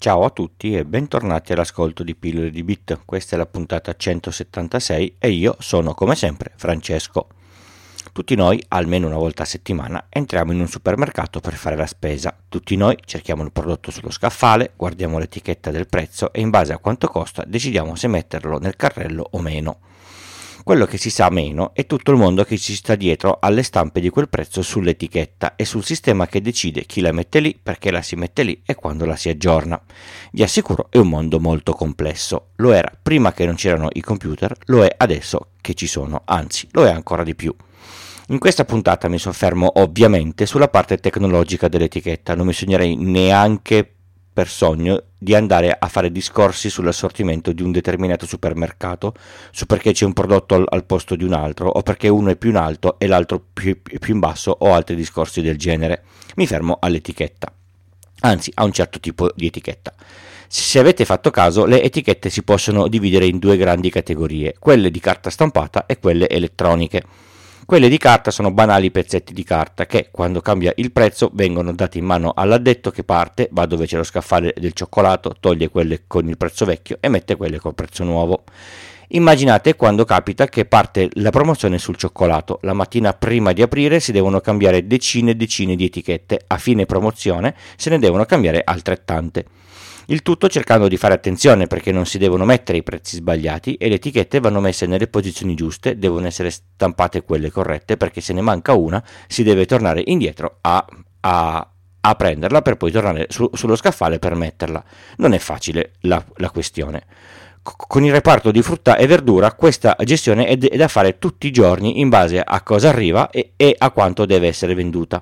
Ciao a tutti e bentornati all'ascolto di Pillole di Bit. Questa è la puntata 176 e io sono come sempre Francesco. Tutti noi, almeno una volta a settimana, entriamo in un supermercato per fare la spesa. Tutti noi cerchiamo il prodotto sullo scaffale, guardiamo l'etichetta del prezzo e in base a quanto costa decidiamo se metterlo nel carrello o meno. Quello che si sa meno è tutto il mondo che ci sta dietro alle stampe di quel prezzo sull'etichetta e sul sistema che decide chi la mette lì, perché la si mette lì e quando la si aggiorna. Vi assicuro è un mondo molto complesso. Lo era prima che non c'erano i computer, lo è adesso che ci sono, anzi lo è ancora di più. In questa puntata mi soffermo ovviamente sulla parte tecnologica dell'etichetta, non mi sognerei neanche per sogno di andare a fare discorsi sull'assortimento di un determinato supermercato, su perché c'è un prodotto al, al posto di un altro, o perché uno è più in alto e l'altro più, più in basso, o altri discorsi del genere. Mi fermo all'etichetta, anzi a un certo tipo di etichetta. Se avete fatto caso, le etichette si possono dividere in due grandi categorie, quelle di carta stampata e quelle elettroniche. Quelle di carta sono banali pezzetti di carta che, quando cambia il prezzo, vengono dati in mano all'addetto che parte, va dove c'è lo scaffale del cioccolato, toglie quelle con il prezzo vecchio e mette quelle col prezzo nuovo. Immaginate quando capita che parte la promozione sul cioccolato. La mattina prima di aprire si devono cambiare decine e decine di etichette. A fine promozione se ne devono cambiare altrettante. Il tutto cercando di fare attenzione perché non si devono mettere i prezzi sbagliati e le etichette vanno messe nelle posizioni giuste, devono essere stampate quelle corrette perché se ne manca una si deve tornare indietro a, a, a prenderla per poi tornare su, sullo scaffale per metterla. Non è facile la, la questione con il reparto di frutta e verdura questa gestione è, da fare tutti i giorni in base a cosa arriva e, e a quanto deve essere venduta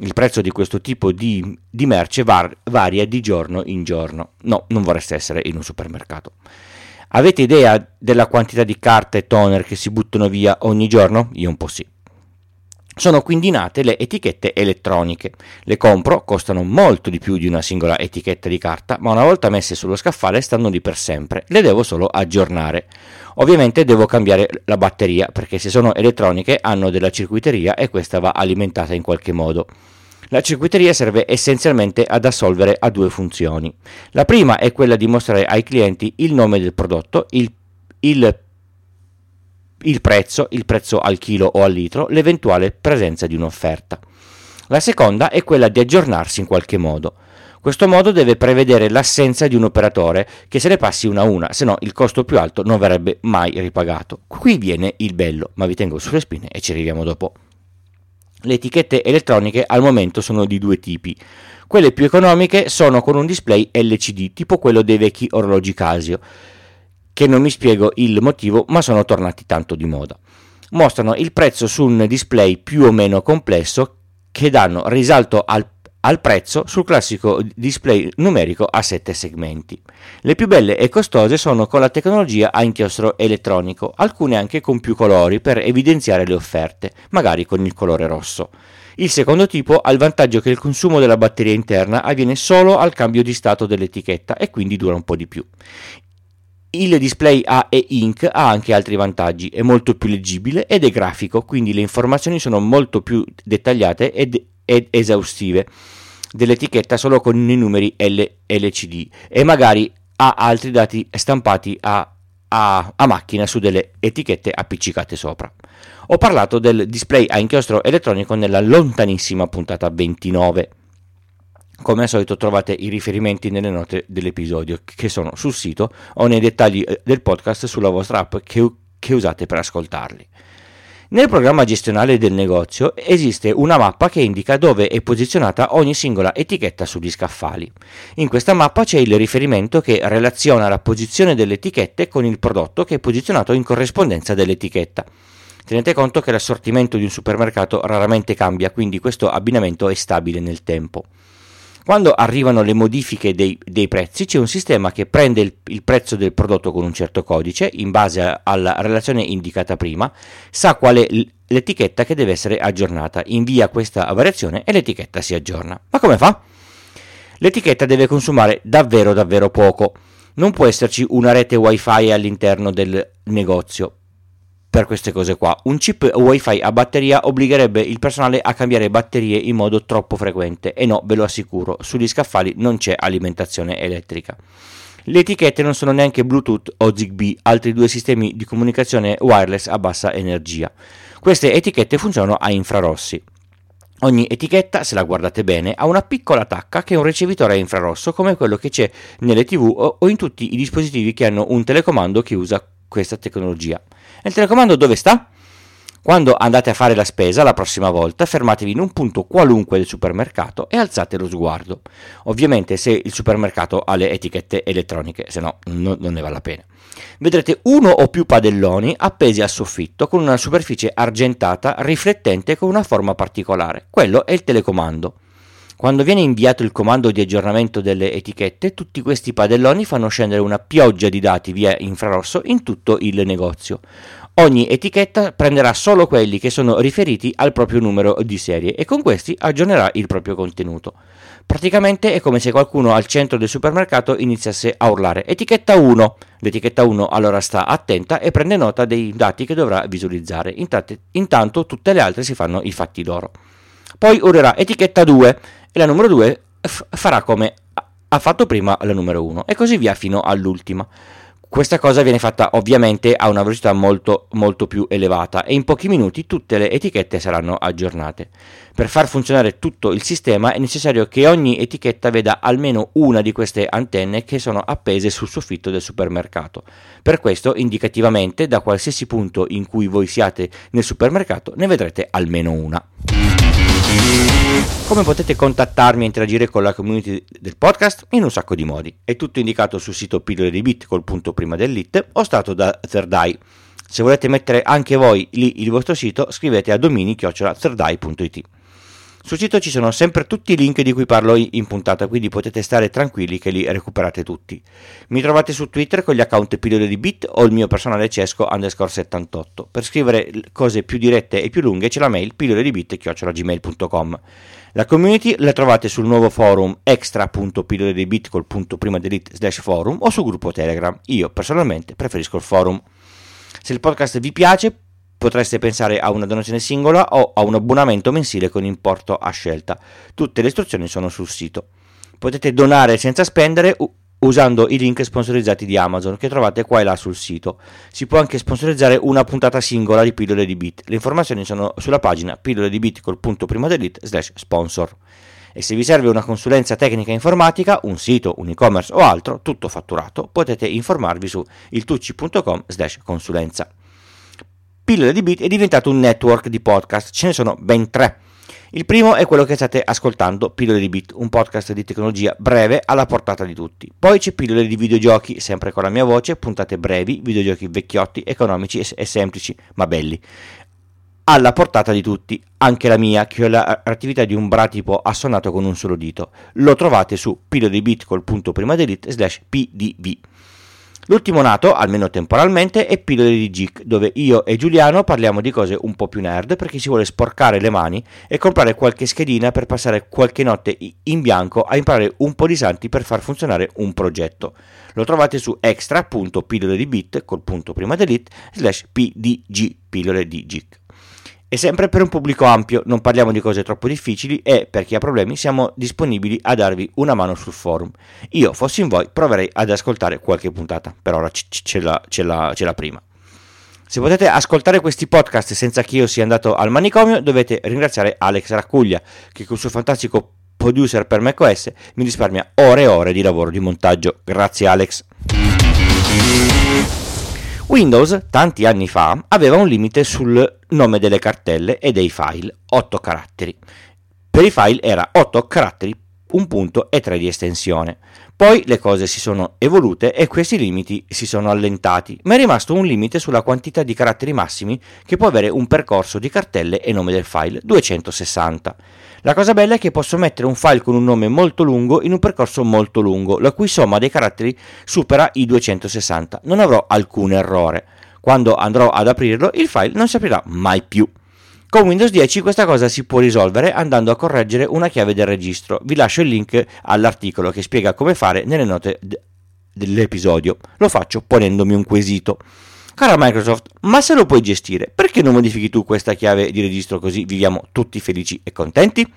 il prezzo di questo tipo di, di merce var, varia di giorno in giorno. No, non vorreste essere in un supermercato. Avete idea della quantità di carte e toner che si buttano via ogni giorno? Io un po' sì. Sono quindi nate le etichette elettroniche. Le compro, costano molto di più di una singola etichetta di carta, ma una volta messe sullo scaffale stanno lì per sempre. Le devo solo aggiornare. Ovviamente devo cambiare la batteria, perché se sono elettroniche hanno della circuiteria e questa va alimentata in qualche modo. La circuiteria serve essenzialmente ad assolvere a due funzioni. La prima è quella di mostrare ai clienti il nome del prodotto, il, il il prezzo, il prezzo al chilo o al litro, l'eventuale presenza di un'offerta. La seconda è quella di aggiornarsi in qualche modo. Questo modo deve prevedere l'assenza di un operatore che se ne passi una a una, se no il costo più alto non verrebbe mai ripagato. Qui viene il bello, ma vi tengo sulle spine e ci arriviamo dopo. Le etichette elettroniche al momento sono di due tipi. Quelle più economiche sono con un display LCD, tipo quello dei vecchi orologi Casio che non mi spiego il motivo, ma sono tornati tanto di moda. Mostrano il prezzo su un display più o meno complesso che danno risalto al, al prezzo sul classico display numerico a 7 segmenti. Le più belle e costose sono con la tecnologia a inchiostro elettronico, alcune anche con più colori per evidenziare le offerte, magari con il colore rosso. Il secondo tipo ha il vantaggio che il consumo della batteria interna avviene solo al cambio di stato dell'etichetta e quindi dura un po' di più. Il display a e-ink ha anche altri vantaggi, è molto più leggibile ed è grafico, quindi le informazioni sono molto più dettagliate ed, ed esaustive dell'etichetta solo con i numeri LCD e magari ha altri dati stampati a, a, a macchina su delle etichette appiccicate sopra. Ho parlato del display a inchiostro elettronico nella lontanissima puntata 29. Come al solito trovate i riferimenti nelle note dell'episodio che sono sul sito o nei dettagli eh, del podcast sulla vostra app che, che usate per ascoltarli. Nel programma gestionale del negozio esiste una mappa che indica dove è posizionata ogni singola etichetta sugli scaffali. In questa mappa c'è il riferimento che relaziona la posizione delle etichette con il prodotto che è posizionato in corrispondenza dell'etichetta. Tenete conto che l'assortimento di un supermercato raramente cambia, quindi questo abbinamento è stabile nel tempo. Quando arrivano le modifiche dei, dei prezzi c'è un sistema che prende il, il, prezzo del prodotto con un certo codice in base alla relazione indicata prima, sa qual è l'etichetta che deve essere aggiornata, invia questa variazione e l'etichetta si aggiorna. Ma come fa? L'etichetta deve consumare davvero davvero poco. Non può esserci una rete wifi all'interno del negozio per queste cose qua. Un chip wifi a batteria obbligherebbe il personale a cambiare batterie in modo troppo frequente e no, ve lo assicuro, sugli scaffali non c'è alimentazione elettrica. Le etichette non sono neanche Bluetooth o Zigbee, altri due sistemi di comunicazione wireless a bassa energia. Queste etichette funzionano a infrarossi. Ogni etichetta, se la guardate bene, ha una piccola tacca che è un ricevitore a infrarosso come quello che c'è nelle TV o in tutti i dispositivi che hanno un telecomando che usa questa tecnologia. E il telecomando dove sta? Quando andate a fare la spesa la prossima volta, fermatevi in un punto qualunque del supermercato e alzate lo sguardo. Ovviamente se il supermercato ha le etichette elettroniche, se no non ne vale la pena. Vedrete uno o più padelloni appesi al soffitto con una superficie argentata riflettente con una forma particolare. Quello è il telecomando. Quando viene inviato il comando di aggiornamento delle etichette, tutti questi padelloni fanno scendere una pioggia di dati via infrarosso in tutto il negozio. Ogni etichetta prenderà solo quelli che sono riferiti al proprio numero di serie e con questi aggiornerà il proprio contenuto. Praticamente è come se qualcuno al centro del supermercato iniziasse a urlare etichetta 1. L'etichetta 1 allora sta attenta e prende nota dei dati che dovrà visualizzare. Intanto, intanto tutte le altre si fanno i fatti loro. Poi urlerà etichetta 2 e la numero 2 f- farà come ha fatto prima la numero 1 e così via fino all'ultima. Questa cosa viene fatta ovviamente a una velocità molto, molto più elevata e in pochi minuti tutte le etichette saranno aggiornate. Per far funzionare tutto il sistema è necessario che ogni etichetta veda almeno una di queste antenne che sono appese sul soffitto del supermercato. Per questo, indicativamente, da qualsiasi punto in cui voi siate nel supermercato, ne vedrete almeno una. Come potete contattarmi e interagire con la community del podcast? In un sacco di modi. È tutto indicato sul sito pillole di bit col punto prima dell'it o stato da Third Eye. Se volete mettere anche voi lì il vostro sito, scrivete a domini-thirdeye.it. Sul sito ci sono sempre tutti i link di cui parlo in puntata, quindi potete stare tranquilli che li recuperate tutti. Mi trovate su Twitter con gli account pillole di bit o il mio personale cesco underscore 78. Per scrivere cose più dirette e più lunghe c'è la mail pillole di bit.gmail.com. La community la trovate sul nuovo forum extra.pillole di bit col o sul gruppo Telegram. Io personalmente preferisco il forum. Se il podcast vi piace potreste pensare a una donazione singola o a un abbonamento mensile con importo a scelta. Tutte le istruzioni sono sul sito. Potete donare senza spendere usando i link sponsorizzati di Amazon che trovate qua e là sul sito. Si può anche sponsorizzare una puntata singola di Pillole di Bit. Le informazioni sono sulla pagina pillole di bit col punto prima slash sponsor. E se vi serve una consulenza tecnica informatica, un sito, un e-commerce o altro, tutto fatturato, potete informarvi su iltucci.com slash consulenza. Pillole di Bit è diventato un network di podcast, ce ne sono ben tre. Il primo è quello che state ascoltando, Pillole di Bit, un podcast di tecnologia breve alla portata di tutti. Poi c'è Pillole di videogiochi, sempre con la mia voce, puntate brevi, videogiochi vecchiotti, economici e, semplici, ma belli. Alla portata di tutti, anche la mia, che ho l'attività di un bratipo assonnato con un solo dito. Lo trovate su pillole di bit col punto prima delete slash pdv. L'ultimo nato, almeno temporalmente, è Pillole di Geek, dove io e Giuliano parliamo di cose un po' più nerd per chi si vuole sporcare le mani e comprare qualche schedina per passare qualche notte in bianco a imparare un po' di santi per far funzionare un progetto. Lo trovate su extra.pillole di bit col punto prima delete slash pdg pillole di geek. E sempre per un pubblico ampio, non parliamo di cose troppo difficili e per chi ha problemi siamo disponibili a darvi una mano sul forum. Io, fossi in voi, proverei ad ascoltare qualche puntata, per ora c- c'è, la, c'è, la, c'è la prima. Se potete ascoltare questi podcast senza che io sia andato al manicomio, dovete ringraziare Alex Raccuglia, che col suo fantastico producer per macOS mi risparmia ore e ore di lavoro di montaggio. Grazie Alex. Windows, tanti anni fa, aveva un limite sul nome delle cartelle e dei file, 8 caratteri. Per i file era 8 caratteri, un punto e 3 di estensione. Poi le cose si sono evolute e questi limiti si sono allentati, ma è rimasto un limite sulla quantità di caratteri massimi che può avere un percorso di cartelle e nome del file, 260. La cosa bella è che posso mettere un file con un nome molto lungo in un percorso molto lungo, la cui somma dei caratteri supera i 260. Non avrò alcun errore. Quando andrò ad aprirlo, il file non si aprirà mai più. Con Windows 10 questa cosa si può risolvere andando a correggere una chiave del registro. Vi lascio il link all'articolo che spiega come fare nelle note d- dell'episodio. Lo faccio ponendomi un quesito. Cara Microsoft, ma se lo puoi gestire, perché non modifichi tu questa chiave di registro così viviamo tutti felici e contenti?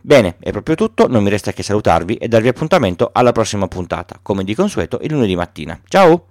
Bene, è proprio tutto, non mi resta che salutarvi e darvi appuntamento alla prossima puntata, come di consueto il lunedì mattina. Ciao!